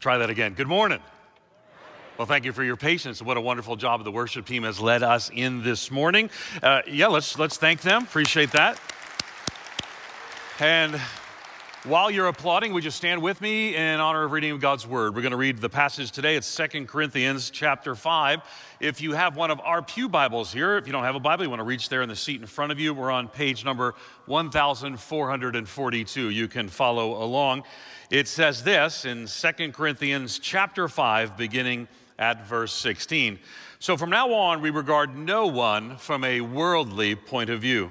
try that again. Good morning. Well, thank you for your patience. What a wonderful job the worship team has led us in this morning. Uh, yeah, let's let's thank them. Appreciate that. And while you're applauding, would you stand with me in honor of reading God's word? We're going to read the passage today. It's Second Corinthians chapter 5. If you have one of our Pew Bibles here, if you don't have a Bible, you want to reach there in the seat in front of you. We're on page number 1442. You can follow along. It says this in Second Corinthians chapter 5, beginning at verse 16. So from now on, we regard no one from a worldly point of view.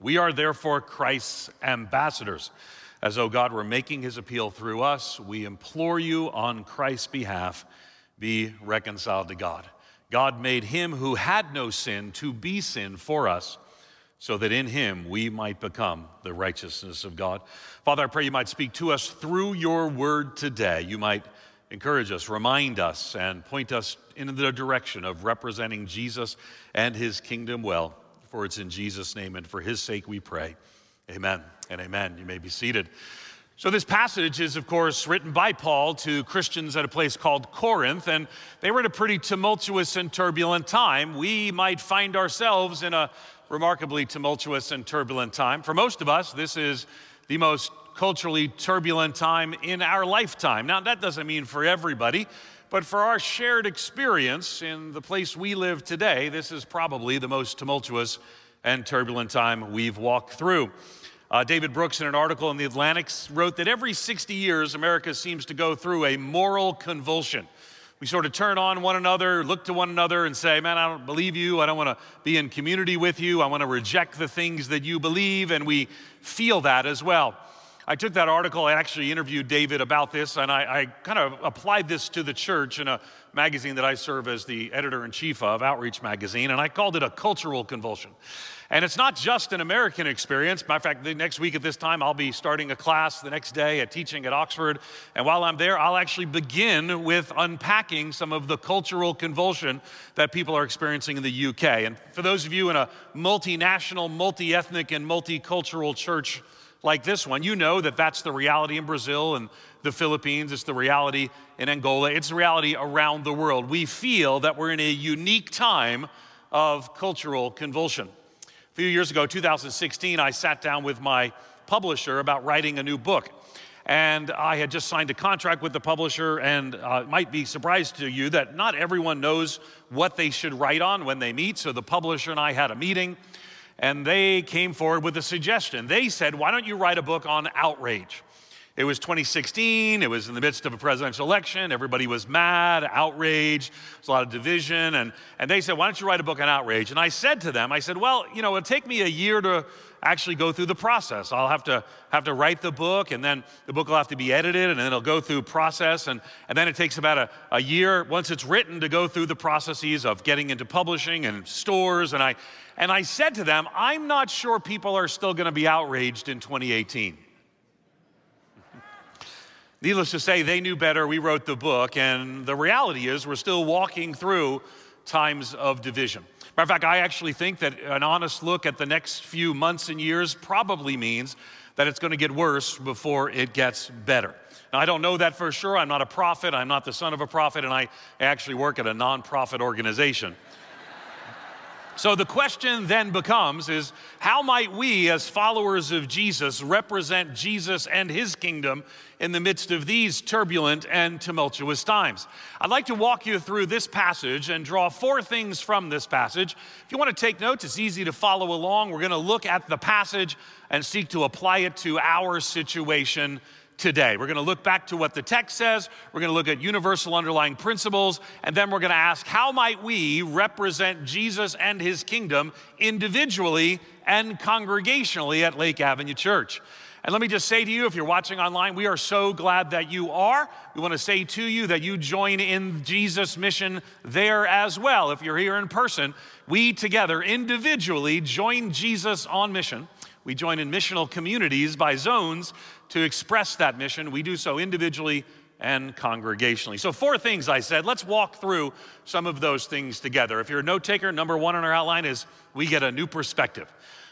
We are therefore Christ's ambassadors. As though God were making his appeal through us, we implore you on Christ's behalf be reconciled to God. God made him who had no sin to be sin for us, so that in him we might become the righteousness of God. Father, I pray you might speak to us through your word today. You might encourage us, remind us, and point us in the direction of representing Jesus and his kingdom well. For it's in Jesus' name and for his sake we pray. Amen and amen. You may be seated. So, this passage is, of course, written by Paul to Christians at a place called Corinth, and they were in a pretty tumultuous and turbulent time. We might find ourselves in a remarkably tumultuous and turbulent time. For most of us, this is the most culturally turbulent time in our lifetime. Now, that doesn't mean for everybody. But for our shared experience in the place we live today, this is probably the most tumultuous and turbulent time we've walked through. Uh, David Brooks, in an article in The Atlantic, wrote that every 60 years, America seems to go through a moral convulsion. We sort of turn on one another, look to one another, and say, Man, I don't believe you. I don't want to be in community with you. I want to reject the things that you believe. And we feel that as well. I took that article, I actually interviewed David about this, and I, I kind of applied this to the church in a magazine that I serve as the editor in chief of, Outreach Magazine, and I called it a cultural convulsion. And it's not just an American experience. Matter of fact, the next week at this time, I'll be starting a class the next day at teaching at Oxford. And while I'm there, I'll actually begin with unpacking some of the cultural convulsion that people are experiencing in the UK. And for those of you in a multinational, multi ethnic, and multicultural church, like this one, you know that that's the reality in Brazil and the Philippines. It's the reality in Angola. It's the reality around the world. We feel that we're in a unique time of cultural convulsion. A few years ago, 2016, I sat down with my publisher about writing a new book. And I had just signed a contract with the publisher, and uh, might be surprised to you that not everyone knows what they should write on when they meet. So the publisher and I had a meeting and they came forward with a suggestion. They said, Why don't you write a book on outrage? It was 2016, it was in the midst of a presidential election, everybody was mad, outraged, there's a lot of division, and, and they said, Why don't you write a book on outrage? And I said to them, I said, Well, you know, it'll take me a year to actually go through the process. I'll have to have to write the book, and then the book will have to be edited, and then it'll go through process, and, and then it takes about a, a year once it's written to go through the processes of getting into publishing and stores. And I and I said to them, I'm not sure people are still going to be outraged in 2018. Needless to say, they knew better. We wrote the book, and the reality is we're still walking through times of division. Matter of fact, I actually think that an honest look at the next few months and years probably means that it's going to get worse before it gets better. Now, I don't know that for sure. I'm not a prophet. I'm not the son of a prophet, and I actually work at a nonprofit organization. So the question then becomes is how might we as followers of Jesus represent Jesus and his kingdom in the midst of these turbulent and tumultuous times? I'd like to walk you through this passage and draw four things from this passage. If you want to take notes, it's easy to follow along. We're going to look at the passage and seek to apply it to our situation today. We're going to look back to what the text says, we're going to look at universal underlying principles, and then we're going to ask how might we represent Jesus and his kingdom individually and congregationally at Lake Avenue Church. And let me just say to you, if you're watching online, we are so glad that you are. We want to say to you that you join in Jesus' mission there as well. If you're here in person, we together individually join Jesus on mission. We join in missional communities by zones to express that mission. We do so individually and congregationally. So, four things I said. Let's walk through some of those things together. If you're a note taker, number one on our outline is we get a new perspective.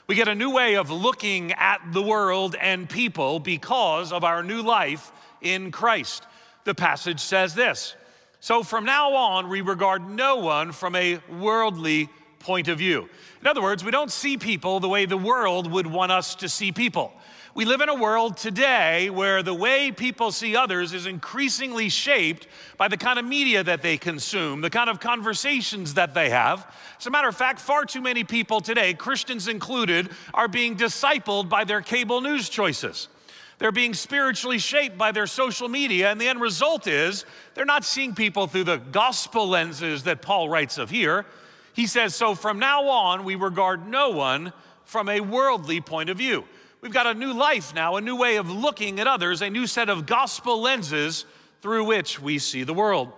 We get a new way of looking at the world and people because of our new life in Christ. The passage says this So, from now on, we regard no one from a worldly point of view. In other words, we don't see people the way the world would want us to see people. We live in a world today where the way people see others is increasingly shaped by the kind of media that they consume, the kind of conversations that they have. As a matter of fact, far too many people today, Christians included, are being discipled by their cable news choices. They're being spiritually shaped by their social media, and the end result is they're not seeing people through the gospel lenses that Paul writes of here. He says, So from now on, we regard no one from a worldly point of view. We've got a new life now, a new way of looking at others, a new set of gospel lenses through which we see the world.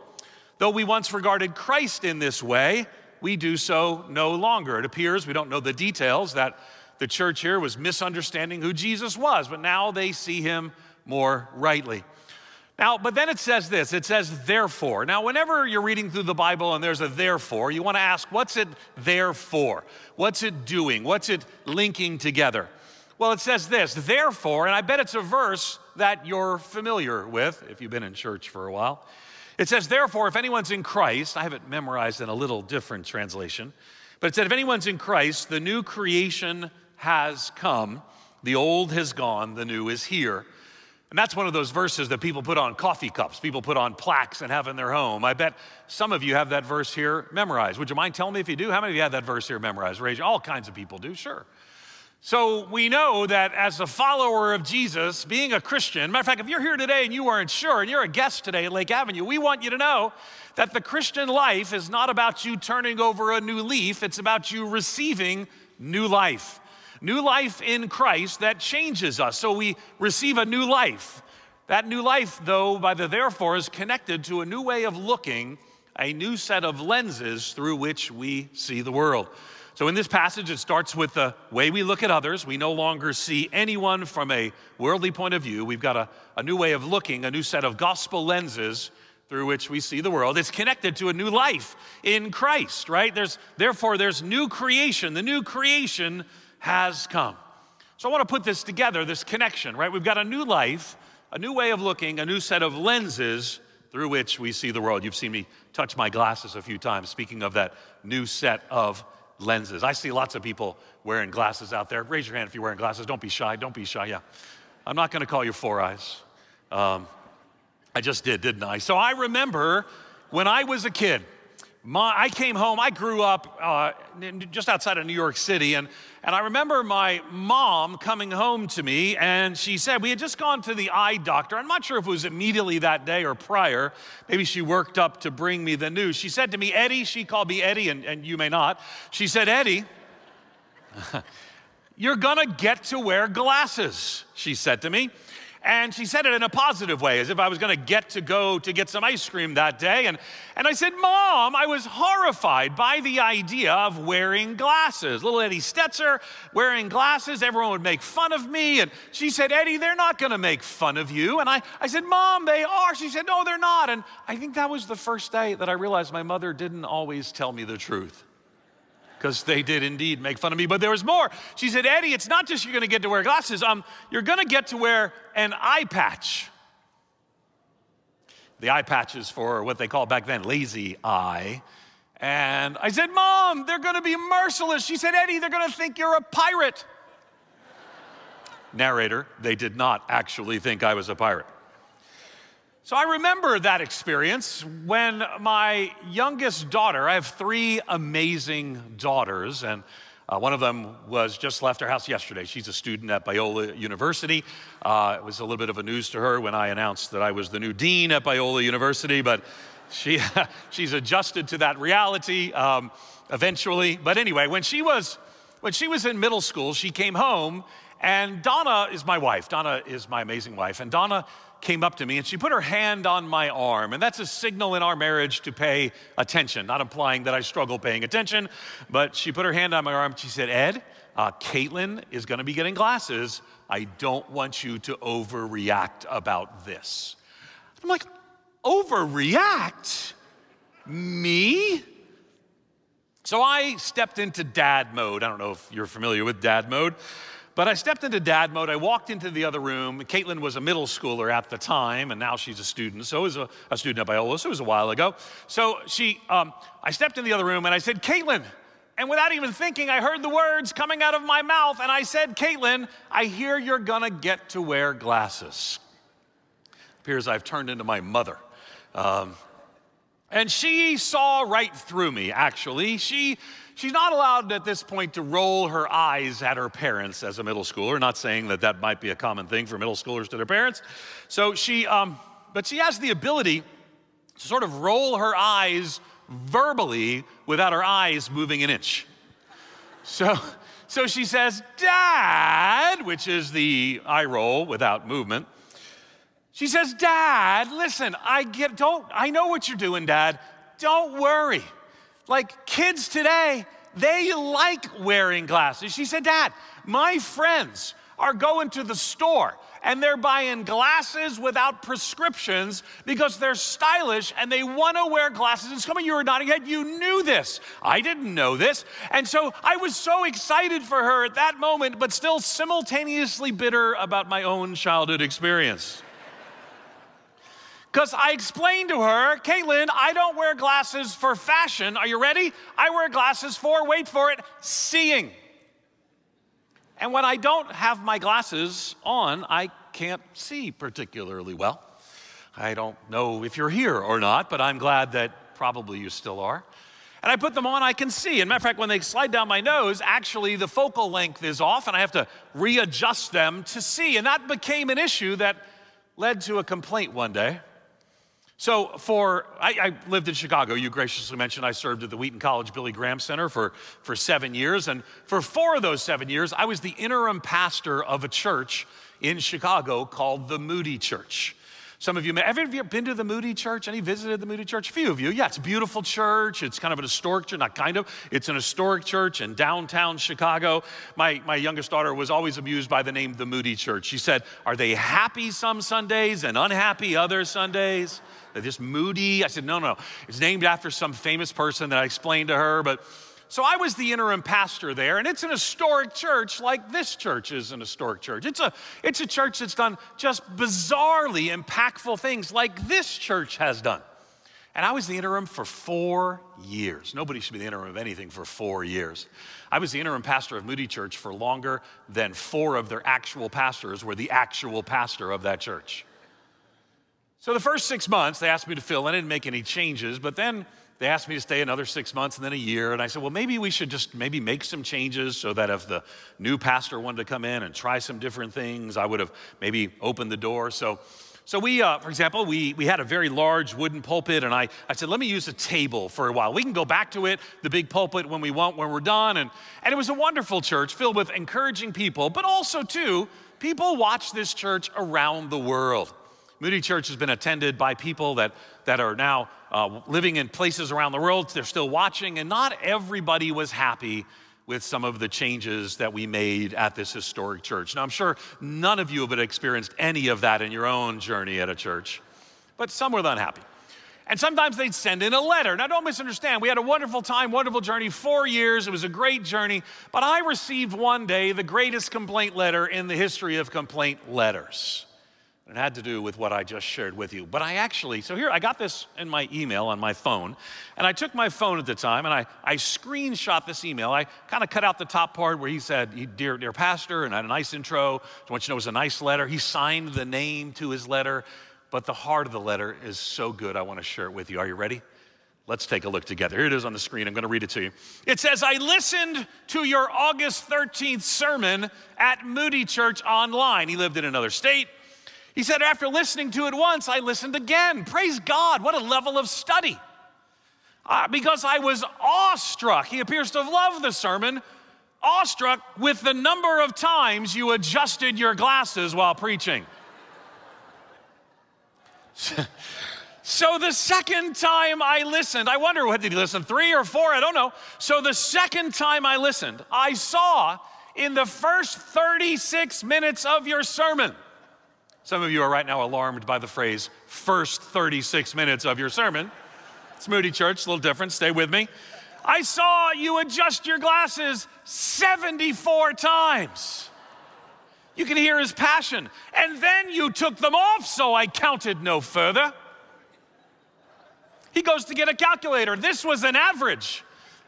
Though we once regarded Christ in this way, we do so no longer. It appears, we don't know the details, that the church here was misunderstanding who Jesus was, but now they see him more rightly. Now, but then it says this it says, therefore. Now, whenever you're reading through the Bible and there's a therefore, you want to ask, what's it there for? What's it doing? What's it linking together? Well, it says this, therefore, and I bet it's a verse that you're familiar with if you've been in church for a while. It says, therefore, if anyone's in Christ, I have it memorized in a little different translation, but it said, if anyone's in Christ, the new creation has come, the old has gone, the new is here. And that's one of those verses that people put on coffee cups, people put on plaques and have in their home. I bet some of you have that verse here memorized. Would you mind telling me if you do? How many of you have that verse here memorized? Raise all kinds of people do, sure. So we know that as a follower of Jesus, being a Christian, matter of fact, if you're here today and you aren't sure and you're a guest today at Lake Avenue, we want you to know that the Christian life is not about you turning over a new leaf, it's about you receiving new life. New life in Christ that changes us. So we receive a new life. That new life, though, by the therefore, is connected to a new way of looking, a new set of lenses through which we see the world. So, in this passage, it starts with the way we look at others. We no longer see anyone from a worldly point of view. We've got a, a new way of looking, a new set of gospel lenses through which we see the world. It's connected to a new life in Christ, right? There's, therefore, there's new creation. The new creation has come. So, I want to put this together, this connection, right? We've got a new life, a new way of looking, a new set of lenses through which we see the world. You've seen me touch my glasses a few times, speaking of that new set of lenses. I see lots of people wearing glasses out there. Raise your hand if you're wearing glasses. Don't be shy. Don't be shy. Yeah. I'm not going to call you four eyes. Um, I just did, didn't I? So I remember when I was a kid, my, I came home, I grew up uh, just outside of New York City, and, and I remember my mom coming home to me, and she said, We had just gone to the eye doctor. I'm not sure if it was immediately that day or prior. Maybe she worked up to bring me the news. She said to me, Eddie, she called me Eddie, and, and you may not. She said, Eddie, you're gonna get to wear glasses, she said to me. And she said it in a positive way, as if I was to get to go to get some ice cream that day. And, and I said, Mom, I was horrified by the idea of wearing glasses. Little Eddie Stetzer wearing glasses, everyone would make fun of me. And she said, Eddie, they're not to make fun of you. And I, I said, Mom, they are. She said, No, they're not. And I think that was the first day that I realized my mother didn't always tell me the truth because they did indeed make fun of me. But there was more. She said, Eddie, it's not just you're going to get to wear glasses, um, you're going to get to wear an eye patch. The eye patch is for what they called back then lazy eye. And I said, Mom, they're going to be merciless. She said, Eddie, they're going to think you're a pirate. Narrator, they did not actually think I was a pirate. So I remember that experience when my youngest daughter, I have three amazing daughters, and uh, one of them was just left our house yesterday. She's a student at Biola University. Uh, it was a little bit of a news to her when I announced that I was the new dean at Biola University, but she, she's adjusted to that reality um, eventually. But anyway, when she was when she was in middle school, she came home And Donna is my wife. Donna is my amazing wife. And Donna came up to me and she put her hand on my arm. And that's a signal in our marriage to pay attention, not implying that I struggle paying attention, but she put her hand on my arm. She said, Ed, uh, Caitlin is going to be getting glasses. I don't want you to overreact about this. I'm like, overreact? Me? So I stepped into dad mode. I don't know if you're familiar with dad mode. But I stepped into dad mode. I walked into the other room. Caitlin was a middle schooler at the time, and now she's a student. So is a, a student at Biola. So it was a while ago. So she, um, I stepped in the other room and I said, Caitlin. And without even thinking, I heard the words coming out of my mouth, and I said, Caitlin, I hear you're gonna get to wear glasses. Appears I've turned into my mother. Um, and she saw right through me, actually. She She's not allowed at this point to roll her eyes at her parents as a middle schooler. Not saying that that might be a common thing for middle schoolers to their parents. So she, um, but she has the ability to sort of roll her eyes verbally without her eyes moving an inch. So, so she says, Dad, which is the eye roll without movement. She says, Dad, listen, I get, don't, I know what you're doing, Dad. Don't worry. Like kids today, they like wearing glasses. She said, Dad, my friends are going to the store and they're buying glasses without prescriptions because they're stylish and they want to wear glasses. And some of you are nodding head, you knew this. I didn't know this. And so I was so excited for her at that moment, but still simultaneously bitter about my own childhood experience. Because I explained to her, Caitlin, I don't wear glasses for fashion. Are you ready? I wear glasses for, wait for it, seeing. And when I don't have my glasses on, I can't see particularly well. I don't know if you're here or not, but I'm glad that probably you still are. And I put them on, I can see. And matter of fact, when they slide down my nose, actually the focal length is off, and I have to readjust them to see. And that became an issue that led to a complaint one day. So, for I, I, lived in Chicago. You graciously mentioned I served at the Wheaton College Billy Graham Center for, for seven years. And for four of those seven years, I was the interim pastor of a church in Chicago called the Moody Church. Some of you may, have you been to the Moody Church? Any visited the Moody Church? A few of you. Yeah, it's a beautiful church. It's kind of an historic church, not kind of. It's an historic church in downtown Chicago. My, my youngest daughter was always amused by the name the Moody Church. She said, Are they happy some Sundays and unhappy other Sundays? They're just moody. I said, no, no. It's named after some famous person that I explained to her. But so I was the interim pastor there, and it's an historic church like this church is an historic church. It's a, it's a church that's done just bizarrely impactful things like this church has done. And I was the interim for four years. Nobody should be the interim of anything for four years. I was the interim pastor of Moody Church for longer than four of their actual pastors were the actual pastor of that church. So the first six months, they asked me to fill in. I didn't make any changes, but then they asked me to stay another six months and then a year. And I said, well, maybe we should just maybe make some changes so that if the new pastor wanted to come in and try some different things, I would have maybe opened the door. So, so we, uh, for example, we, we had a very large wooden pulpit, and I, I said, let me use a table for a while. We can go back to it, the big pulpit, when we want, when we're done. And, and it was a wonderful church filled with encouraging people, but also, too, people watch this church around the world. Moody Church has been attended by people that, that are now uh, living in places around the world. They're still watching, and not everybody was happy with some of the changes that we made at this historic church. Now, I'm sure none of you have experienced any of that in your own journey at a church, but some were unhappy. And sometimes they'd send in a letter. Now, don't misunderstand. We had a wonderful time, wonderful journey, four years. It was a great journey. But I received one day the greatest complaint letter in the history of complaint letters. It had to do with what I just shared with you. But I actually, so here, I got this in my email on my phone, and I took my phone at the time and I, I screenshot this email. I kind of cut out the top part where he said, Dear, dear Pastor, and had a nice intro. I want you to know it was a nice letter. He signed the name to his letter, but the heart of the letter is so good, I want to share it with you. Are you ready? Let's take a look together. Here it is on the screen. I'm going to read it to you. It says, I listened to your August 13th sermon at Moody Church online. He lived in another state. He said, After listening to it once, I listened again. Praise God, what a level of study. Uh, because I was awestruck. He appears to have loved the sermon, awestruck with the number of times you adjusted your glasses while preaching. So the second time I listened, I wonder what did he listen, three or four? I don't know. So the second time I listened, I saw in the first 36 minutes of your sermon. Some of you are right now alarmed by the phrase first 36 minutes of your sermon. It's Moody Church, a little different, stay with me. I saw you adjust your glasses 74 times. You can hear his passion. And then you took them off, so I counted no further. He goes to get a calculator. This was an average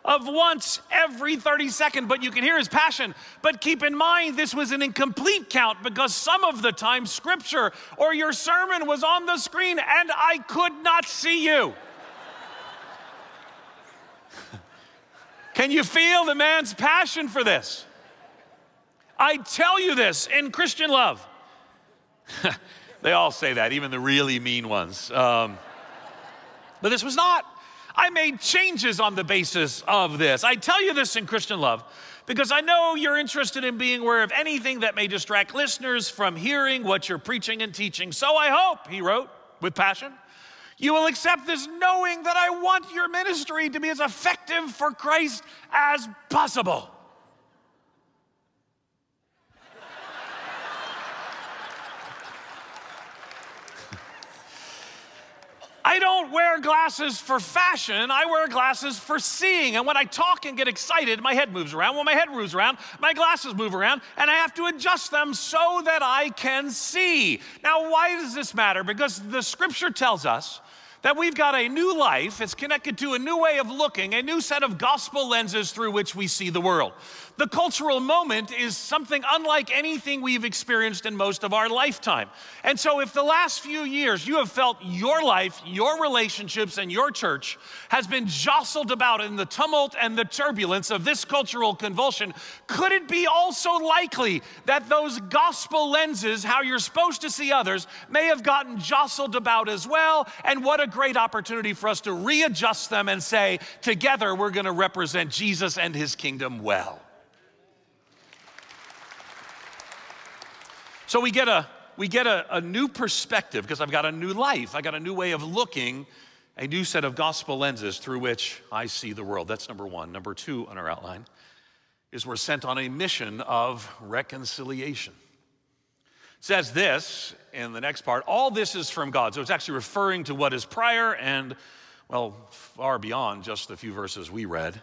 of once every 32nd, but you can hear his passion. But keep in mind, this was an incomplete count because some of the time scripture or your sermon was on the screen and I could not see you. Can you feel the man's passion for this? I tell you this in Christian love. they all say that, even the really mean ones. Um, but this was not. I made changes on the basis of this. I tell you this in Christian love because I know you're interested in being aware of anything that may distract listeners from hearing what you're preaching and teaching. So I hope, he wrote with passion, you will accept this knowing that I want your ministry to be as effective for Christ as possible. I don't wear glasses for fashion. I wear glasses for seeing. And when I talk and get excited, my head moves around. When my head moves around, my glasses move around, and I have to adjust them so that I can see. Now, why does this matter? Because the scripture tells us that we've got a new life. It's connected to a new way of looking, a new set of gospel lenses through which we see the world. The cultural moment is something unlike anything we've experienced in most of our lifetime. And so, if the last few years you have felt your life, your relationships, and your church has been jostled about in the tumult and the turbulence of this cultural convulsion, could it be also likely that those gospel lenses, how you're supposed to see others, may have gotten jostled about as well? And what a great opportunity for us to readjust them and say, together we're going to represent Jesus and his kingdom well. So we get a we get a, a new perspective because I've got a new life. I got a new way of looking, a new set of gospel lenses through which I see the world. That's number one. Number two on our outline is we're sent on a mission of reconciliation. It says this in the next part all this is from God. So it's actually referring to what is prior and, well, far beyond just the few verses we read.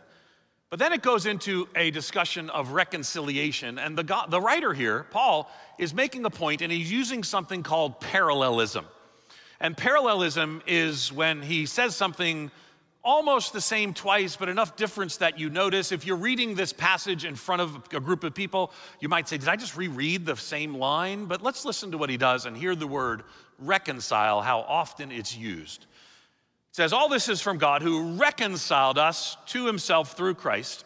But then it goes into a discussion of reconciliation. And the, God, the writer here, Paul, is making a point and he's using something called parallelism. And parallelism is when he says something almost the same twice, but enough difference that you notice. If you're reading this passage in front of a group of people, you might say, Did I just reread the same line? But let's listen to what he does and hear the word reconcile, how often it's used says, All this is from God who reconciled us to himself through Christ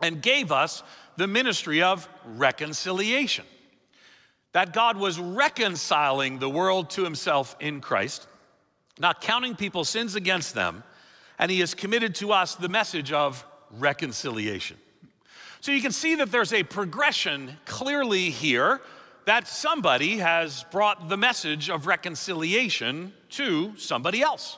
and gave us the ministry of reconciliation. That God was reconciling the world to himself in Christ, not counting people's sins against them, and he has committed to us the message of reconciliation. So you can see that there's a progression clearly here that somebody has brought the message of reconciliation to somebody else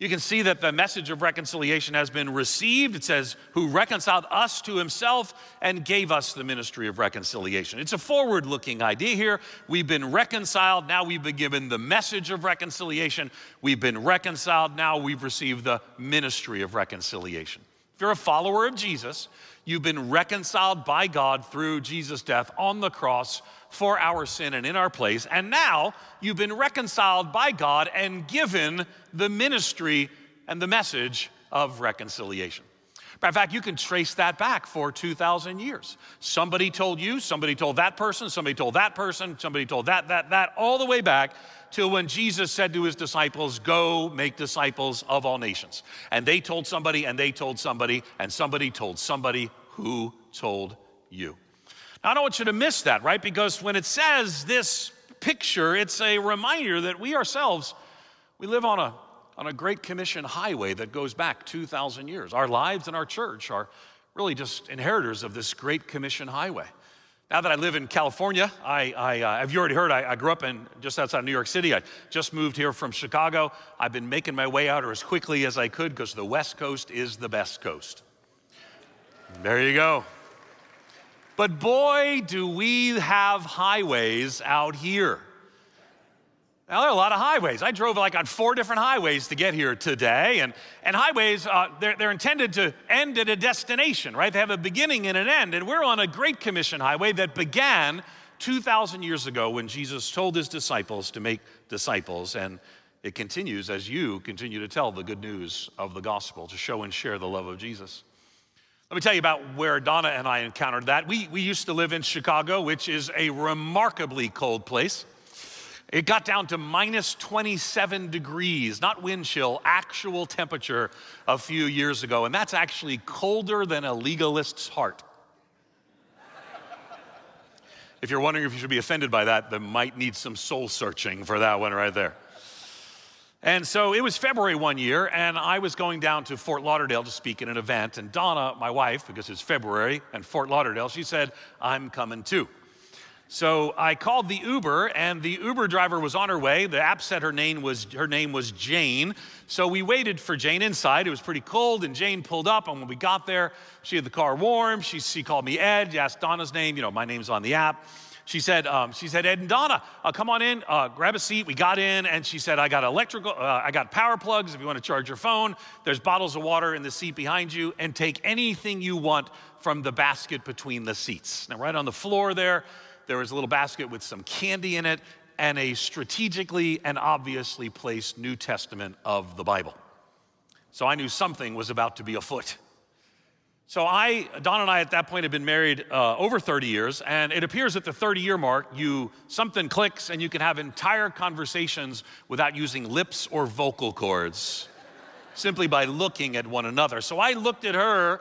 you can see that the message of reconciliation has been received. It says, who reconciled us to himself and gave us the ministry of reconciliation. It's a forward looking idea here. We've been reconciled. Now we've been given the message of reconciliation. We've been reconciled. Now we've received the ministry of reconciliation. If you're a follower of Jesus, you've been reconciled by God through Jesus' death on the cross for our sin and in our place. And now you've been reconciled by God and given the ministry and the message of reconciliation. In fact, you can trace that back for 2,000 years. Somebody told you, somebody told that person, somebody told that person, somebody told that, that, that, all the way back till when Jesus said to his disciples, Go make disciples of all nations. And they told somebody, and they told somebody, and somebody told somebody who told you. I don't want you to miss that, right? Because when it says this picture, it's a reminder that we ourselves, we live on a, on a Great Commission highway that goes back 2,000 years. Our lives and our church are really just inheritors of this Great Commission highway. Now that I live in California, I, I uh, have you already heard, I, I, grew up in just outside of New York City. I just moved here from Chicago. I've been making my way out as quickly as I could because the West Coast is the best coast. There you go. But boy, do we have highways out here. Now, there are a lot of highways. I drove like on four different highways to get here today. And, and highways, uh, they're, they're intended to end at a destination, right? They have a beginning and an end. And we're on a Great Commission highway that began 2,000 years ago when Jesus told his disciples to make disciples. And it continues as you continue to tell the good news of the gospel, to show and share the love of Jesus. Let me tell you about where Donna and I encountered that. We, we used to live in Chicago, which is a remarkably cold place. It got down to minus 27 degrees, not wind chill, actual temperature a few years ago. And that's actually colder than a legalist's heart. if you're wondering if you should be offended by that, then might need some soul searching for that one right there. And so it was February one year, and I was going down to Fort Lauderdale to speak at an event. And Donna, my wife, because it's February and Fort Lauderdale, she said, I'm coming too. So I called the Uber, and the Uber driver was on her way. The app said her name was her name was Jane. So we waited for Jane inside. It was pretty cold, and Jane pulled up. And when we got there, she had the car warm. She, she called me Ed. Asked Donna's name. You know, my name's on the app. She said, um, she said, Ed and Donna, uh, come on in, uh, grab a seat. We got in, and she said, I got electrical, uh, I got power plugs if you want to charge your phone. There's bottles of water in the seat behind you, and take anything you want from the basket between the seats. Now, right on the floor there, there was a little basket with some candy in it and a strategically and obviously placed New Testament of the Bible. So I knew something was about to be afoot. So I, Don and I at that point had been married uh, over 30 years, and it appears at the 30 year mark, you something clicks and you can have entire conversations without using lips or vocal cords, simply by looking at one another. So I looked at her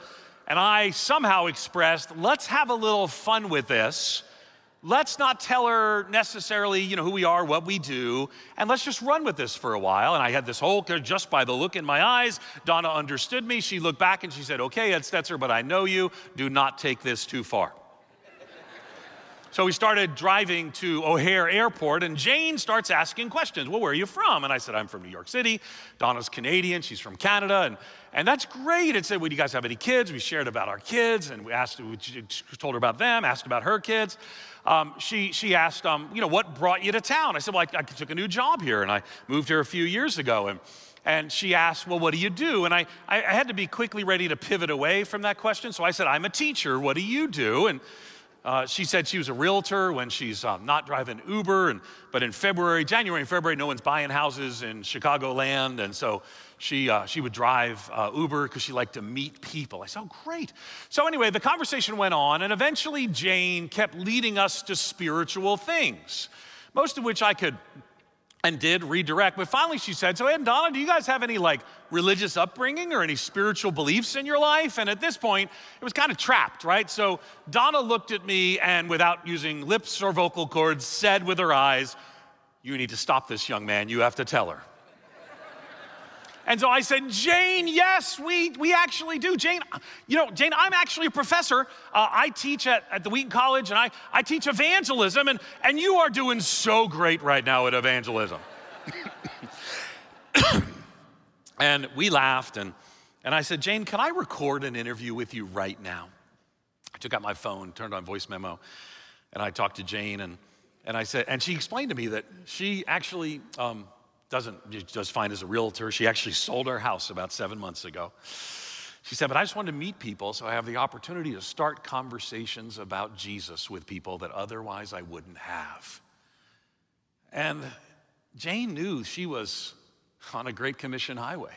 and I somehow expressed, let's have a little fun with this let's not tell her necessarily, you know, who we are, what we do, and let's just run with this for a while. And I had this whole, just by the look in my eyes, Donna understood me. She looked back and she said, okay, Ed Stetzer, but I know you. Do not take this too far. So we started driving to O'Hare Airport, and Jane starts asking questions. Well, where are you from? And I said, I'm from New York City. Donna's Canadian, she's from Canada. And, and that's great. And said, Well, do you guys have any kids? We shared about our kids, and we asked, we told her about them, asked about her kids um, she, she asked, um, you know, what brought you to town? I said, well, I, I took a new job here and I moved here a few years ago. And, and she asked, well, what do you do? And I, I, had to be quickly ready to pivot away from that question. So I said, I'm a teacher. What do you do? And uh, she said she was a realtor when she's um, not driving Uber, and, but in February, January and February, no one's buying houses in Chicagoland, and so she, uh, she would drive uh, Uber because she liked to meet people. I said, oh, great. So, anyway, the conversation went on, and eventually Jane kept leading us to spiritual things, most of which I could and did redirect. But finally, she said, So, Ed and Donna, do you guys have any like religious upbringing or any spiritual beliefs in your life? And at this point, it was kind of trapped, right? So, Donna looked at me and, without using lips or vocal cords, said with her eyes, You need to stop this young man. You have to tell her. And so I said, Jane, yes, we, we actually do. Jane, you know, Jane, I'm actually a professor. Uh, I teach at, at the Wheaton College and I, I teach evangelism, and, and you are doing so great right now at evangelism. and we laughed, and, and I said, Jane, can I record an interview with you right now? I took out my phone, turned on voice memo, and I talked to Jane, and, and I said, and she explained to me that she actually, um, doesn't just fine as a realtor. She actually sold her house about seven months ago. She said, But I just wanted to meet people so I have the opportunity to start conversations about Jesus with people that otherwise I wouldn't have. And Jane knew she was on a Great Commission highway.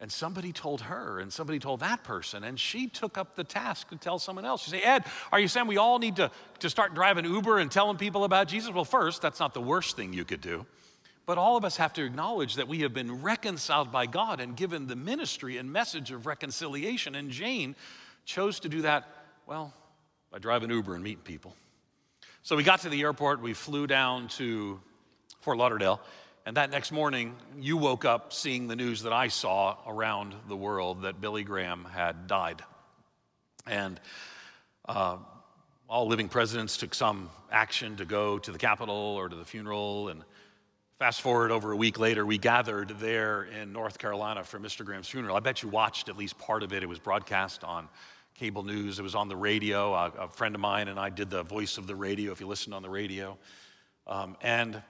And somebody told her, and somebody told that person, and she took up the task to tell someone else. She said, Ed, are you saying we all need to, to start driving Uber and telling people about Jesus? Well, first, that's not the worst thing you could do. But all of us have to acknowledge that we have been reconciled by God and given the ministry and message of reconciliation. And Jane chose to do that, well, by driving Uber and meeting people. So we got to the airport, we flew down to Fort Lauderdale, and that next morning, you woke up seeing the news that I saw around the world that Billy Graham had died. And uh, all living presidents took some action to go to the Capitol or to the funeral. And fast forward over a week later, we gathered there in North Carolina for Mr. Graham's funeral. I bet you watched at least part of it. It was broadcast on cable news, it was on the radio. A, a friend of mine and I did the voice of the radio, if you listened on the radio. Um, and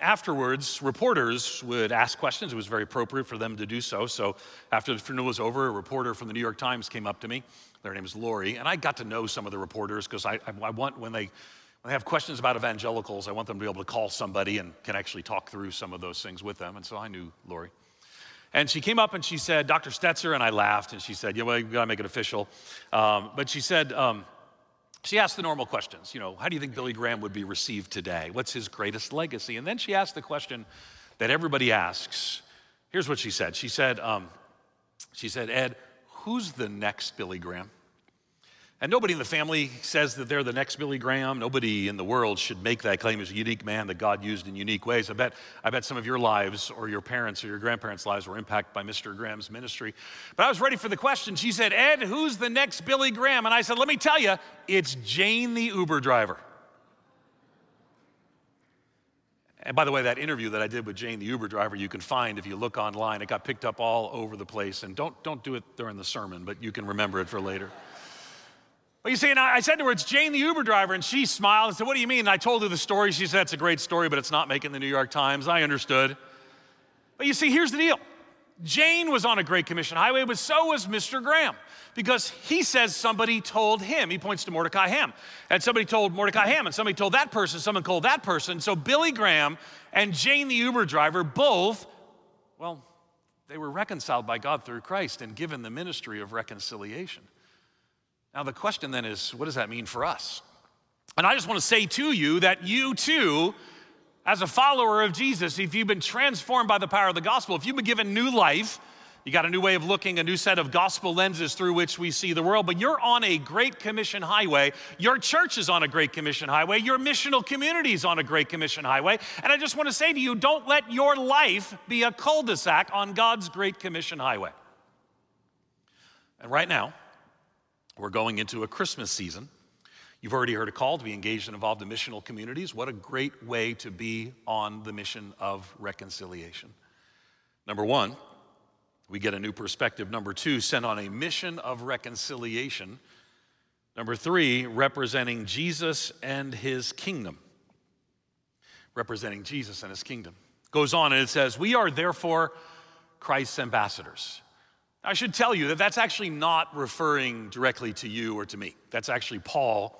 afterwards, reporters would ask questions. It was very appropriate for them to do so. So after the funeral was over, a reporter from the New York Times came up to me. Their name is Lori, and I got to know some of the reporters because I, I, I, want when they when they have questions about evangelicals, I want them to be able to call somebody and can actually talk through some of those things with them. And so I knew Lori. And she came up and she said, Dr. Stetzer, and I laughed, and she said, Yeah, well, you gotta make it official. Um, but she said, um, she asked the normal questions. You know, how do you think Billy Graham would be received today? What's his greatest legacy? And then she asked the question that everybody asks. Here's what she said. She said, um, she said, Ed, who's the next Billy Graham? And nobody in the family says that they're the next Billy Graham. Nobody in the world should make that claim as a unique man that God used in unique ways. I bet, I bet some of your lives or your parents or your grandparents' lives were impacted by Mr. Graham's ministry. But I was ready for the question. She said, Ed, who's the next Billy Graham? And I said, let me tell you, it's Jane the Uber driver. And by the way, that interview that I did with Jane, the Uber driver, you can find if you look online. It got picked up all over the place. And don't, don't do it during the sermon, but you can remember it for later. Well, you see, and I said to her, it's Jane the Uber driver, and she smiled and said, What do you mean? And I told her the story. She said, It's a great story, but it's not making the New York Times. I understood. But you see, here's the deal Jane was on a Great Commission highway, but so was Mr. Graham, because he says somebody told him. He points to Mordecai Ham. And somebody told Mordecai Ham, and somebody told that person, someone told that person. So Billy Graham and Jane the Uber driver both, well, they were reconciled by God through Christ and given the ministry of reconciliation. Now, the question then is what does that mean for us? And I just want to say to you that you too, as a follower of Jesus, if you've been transformed by the power of the gospel, if you've been given new life, you got a new way of looking, a new set of gospel lenses through which we see the world, but you're on a Great Commission highway. Your church is on a Great Commission highway. Your missional community is on a Great Commission highway. And I just want to say to you don't let your life be a cul de sac on God's Great Commission highway. And right now, we're going into a Christmas season. You've already heard a call to be engaged and involved in missional communities. What a great way to be on the mission of reconciliation. Number one, we get a new perspective. Number two, sent on a mission of reconciliation. Number three, representing Jesus and his kingdom. Representing Jesus and his kingdom. Goes on and it says, We are therefore Christ's ambassadors. I should tell you that that's actually not referring directly to you or to me. That's actually Paul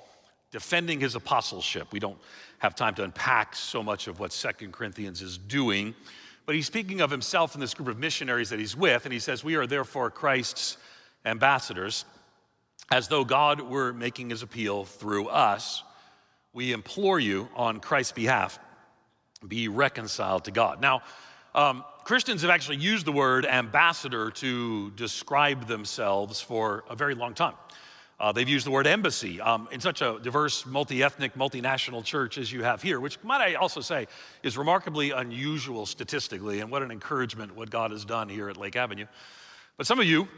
defending his apostleship. We don't have time to unpack so much of what Second Corinthians is doing, but he's speaking of himself and this group of missionaries that he's with, and he says, We are therefore Christ's ambassadors, as though God were making his appeal through us. We implore you on Christ's behalf, be reconciled to God. Now, um, Christians have actually used the word ambassador to describe themselves for a very long time. Uh, they've used the word embassy um, in such a diverse, multi ethnic, multinational church as you have here, which, might I also say, is remarkably unusual statistically, and what an encouragement what God has done here at Lake Avenue. But some of you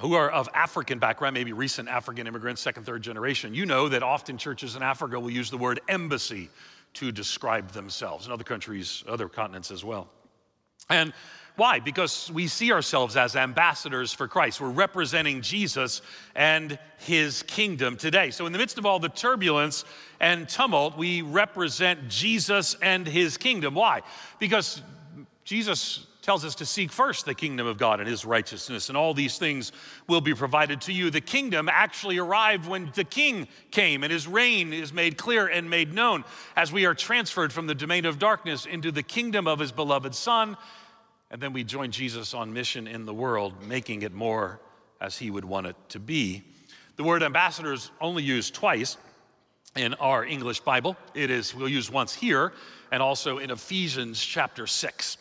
who are of African background, maybe recent African immigrants, second, third generation, you know that often churches in Africa will use the word embassy to describe themselves, in other countries, other continents as well. And why? Because we see ourselves as ambassadors for Christ. We're representing Jesus and his kingdom today. So, in the midst of all the turbulence and tumult, we represent Jesus and his kingdom. Why? Because Jesus tells us to seek first the kingdom of God and his righteousness, and all these things will be provided to you. The kingdom actually arrived when the king came, and his reign is made clear and made known as we are transferred from the domain of darkness into the kingdom of his beloved Son. And then we join Jesus on mission in the world, making it more as he would want it to be. The word ambassador is only used twice in our English Bible. It is, we'll use once here and also in Ephesians chapter 6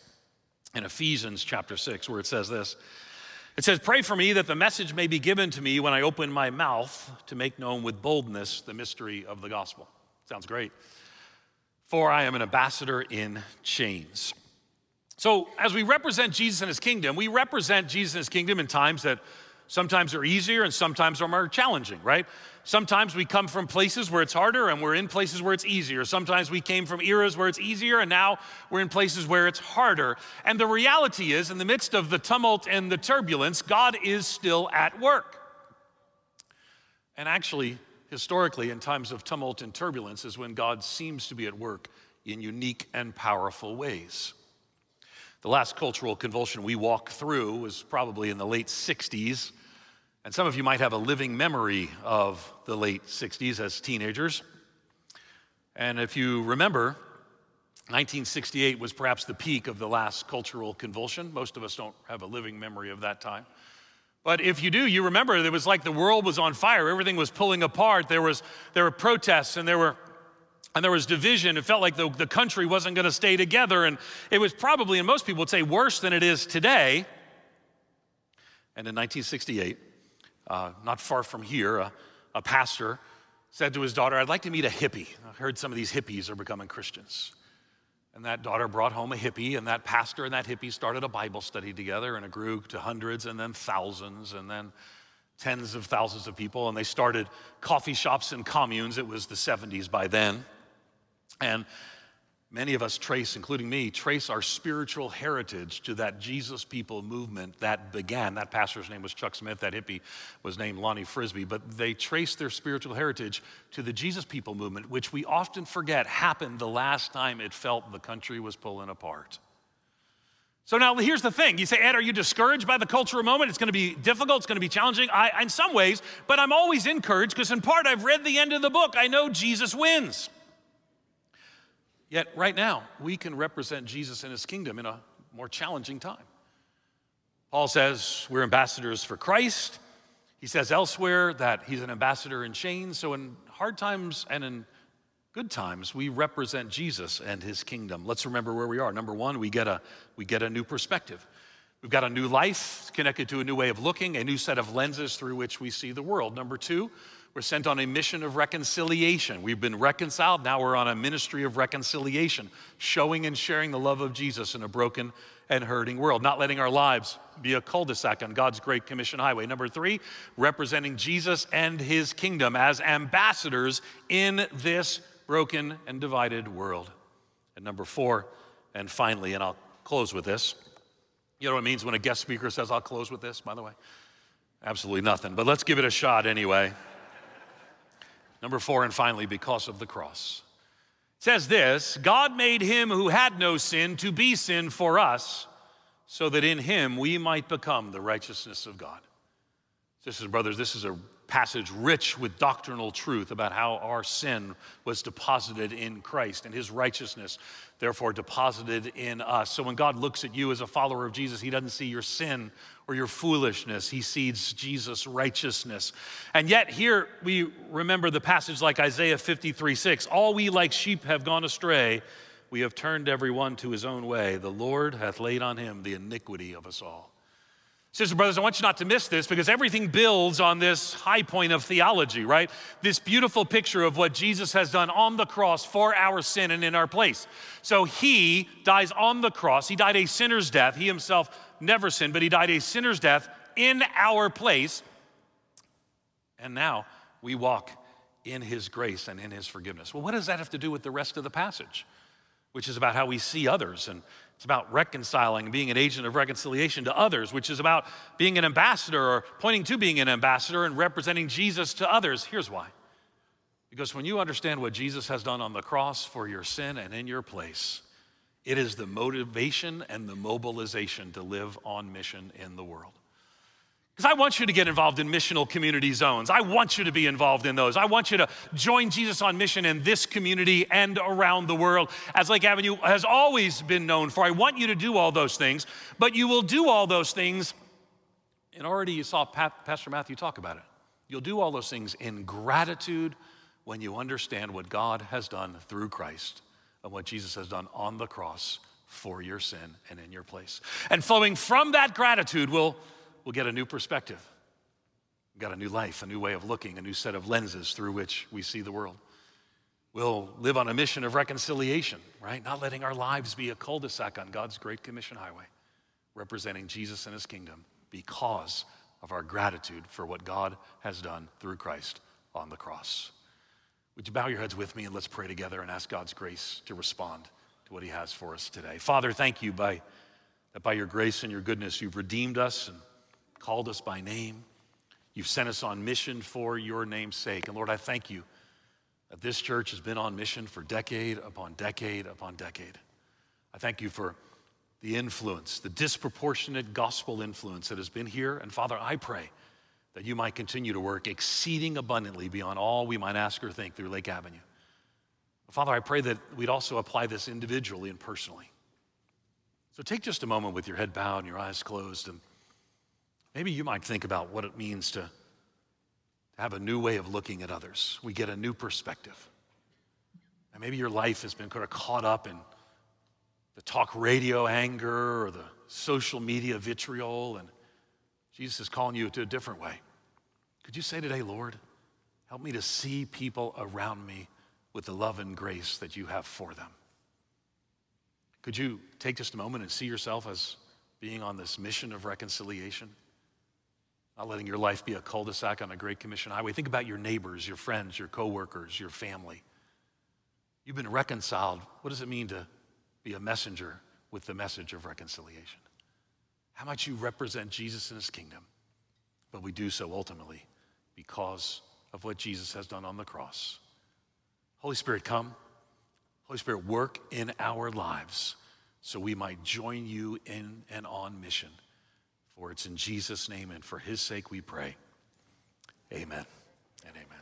in Ephesians chapter 6, where it says this It says, Pray for me that the message may be given to me when I open my mouth to make known with boldness the mystery of the gospel. Sounds great. For I am an ambassador in chains. So, as we represent Jesus and his kingdom, we represent Jesus and his kingdom in times that Sometimes they're easier and sometimes they're more challenging, right? Sometimes we come from places where it's harder and we're in places where it's easier. Sometimes we came from eras where it's easier and now we're in places where it's harder. And the reality is, in the midst of the tumult and the turbulence, God is still at work. And actually, historically, in times of tumult and turbulence, is when God seems to be at work in unique and powerful ways. The last cultural convulsion we walked through was probably in the late 60s. And some of you might have a living memory of the late 60s as teenagers. And if you remember, 1968 was perhaps the peak of the last cultural convulsion. Most of us don't have a living memory of that time. But if you do, you remember it was like the world was on fire. Everything was pulling apart. There, was, there were protests and there were and there was division. It felt like the, the country wasn't going to stay together. And it was probably, and most people would say, worse than it is today. And in 1968, uh, not far from here, a, a pastor said to his daughter, I'd like to meet a hippie. I've heard some of these hippies are becoming Christians. And that daughter brought home a hippie, and that pastor and that hippie started a Bible study together, and it grew to hundreds and then thousands and then tens of thousands of people. And they started coffee shops and communes. It was the 70s by then. And many of us trace, including me, trace our spiritual heritage to that Jesus people movement that began. That pastor's name was Chuck Smith, that hippie was named Lonnie Frisbee, but they trace their spiritual heritage to the Jesus people movement, which we often forget happened the last time it felt the country was pulling apart. So now here's the thing. You say, Ed, are you discouraged by the cultural moment? It's going to be difficult. It's going to be challenging. I, in some ways, but I'm always encouraged because in part I've read the end of the book. I know Jesus wins. Yet, right now, we can represent Jesus and his kingdom in a more challenging time. Paul says we're ambassadors for Christ. He says elsewhere that he's an ambassador in chains. So, in hard times and in good times, we represent Jesus and his kingdom. Let's remember where we are. Number one, we get a, we get a new perspective. We've got a new life connected to a new way of looking, a new set of lenses through which we see the world. Number two, we're sent on a mission of reconciliation. We've been reconciled. Now we're on a ministry of reconciliation, showing and sharing the love of Jesus in a broken and hurting world, not letting our lives be a cul de sac on God's Great Commission Highway. Number three, representing Jesus and his kingdom as ambassadors in this broken and divided world. And number four, and finally, and I'll close with this. You know what it means when a guest speaker says, I'll close with this, by the way? Absolutely nothing, but let's give it a shot anyway. Number four, and finally, because of the cross. It says this God made him who had no sin to be sin for us, so that in him we might become the righteousness of God. Sisters brothers, this is a passage rich with doctrinal truth about how our sin was deposited in Christ and his righteousness, therefore deposited in us. So when God looks at you as a follower of Jesus, he doesn't see your sin or your foolishness. He sees Jesus' righteousness. And yet, here we remember the passage like Isaiah 53 6 All we like sheep have gone astray. We have turned everyone to his own way. The Lord hath laid on him the iniquity of us all. Sisters and brothers, I want you not to miss this because everything builds on this high point of theology, right? This beautiful picture of what Jesus has done on the cross for our sin and in our place. So he dies on the cross. He died a sinner's death. He himself never sinned, but he died a sinner's death in our place. And now we walk in his grace and in his forgiveness. Well, what does that have to do with the rest of the passage, which is about how we see others and it's about reconciling being an agent of reconciliation to others, which is about being an ambassador or pointing to being an ambassador and representing Jesus to others. Here's why. Because when you understand what Jesus has done on the cross for your sin and in your place, it is the motivation and the mobilization to live on mission in the world. Because I want you to get involved in missional community zones. I want you to be involved in those. I want you to join Jesus on mission in this community and around the world, as Lake Avenue has always been known for. I want you to do all those things, but you will do all those things, and already you saw Pastor Matthew talk about it. You'll do all those things in gratitude when you understand what God has done through Christ and what Jesus has done on the cross for your sin and in your place. And flowing from that gratitude will we'll get a new perspective. We've got a new life, a new way of looking, a new set of lenses through which we see the world. We'll live on a mission of reconciliation, right? Not letting our lives be a cul de sac on God's Great Commission highway, representing Jesus and his kingdom because of our gratitude for what God has done through Christ on the cross. Would you bow your heads with me and let's pray together and ask God's grace to respond to what He has for us today? Father, thank you by, that by your grace and your goodness, you've redeemed us and called us by name. You've sent us on mission for your name's sake. And Lord, I thank you that this church has been on mission for decade upon decade upon decade. I thank you for the influence, the disproportionate gospel influence that has been here. And Father, I pray that you might continue to work exceeding abundantly beyond all we might ask or think through Lake Avenue. Father, I pray that we'd also apply this individually and personally. So take just a moment with your head bowed and your eyes closed, and maybe you might think about what it means to have a new way of looking at others. We get a new perspective. And maybe your life has been kind of caught up in the talk radio anger or the social media vitriol, and Jesus is calling you to a different way. Could you say today, Lord, help me to see people around me with the love and grace that you have for them? Could you take just a moment and see yourself as being on this mission of reconciliation? Not letting your life be a cul de sac on a Great Commission highway. Think about your neighbors, your friends, your coworkers, your family. You've been reconciled. What does it mean to be a messenger with the message of reconciliation? How much you represent Jesus and his kingdom, but we do so ultimately because of what Jesus has done on the cross. Holy Spirit, come. Holy Spirit, work in our lives so we might join you in and on mission. For it's in Jesus' name and for his sake we pray. Amen and amen.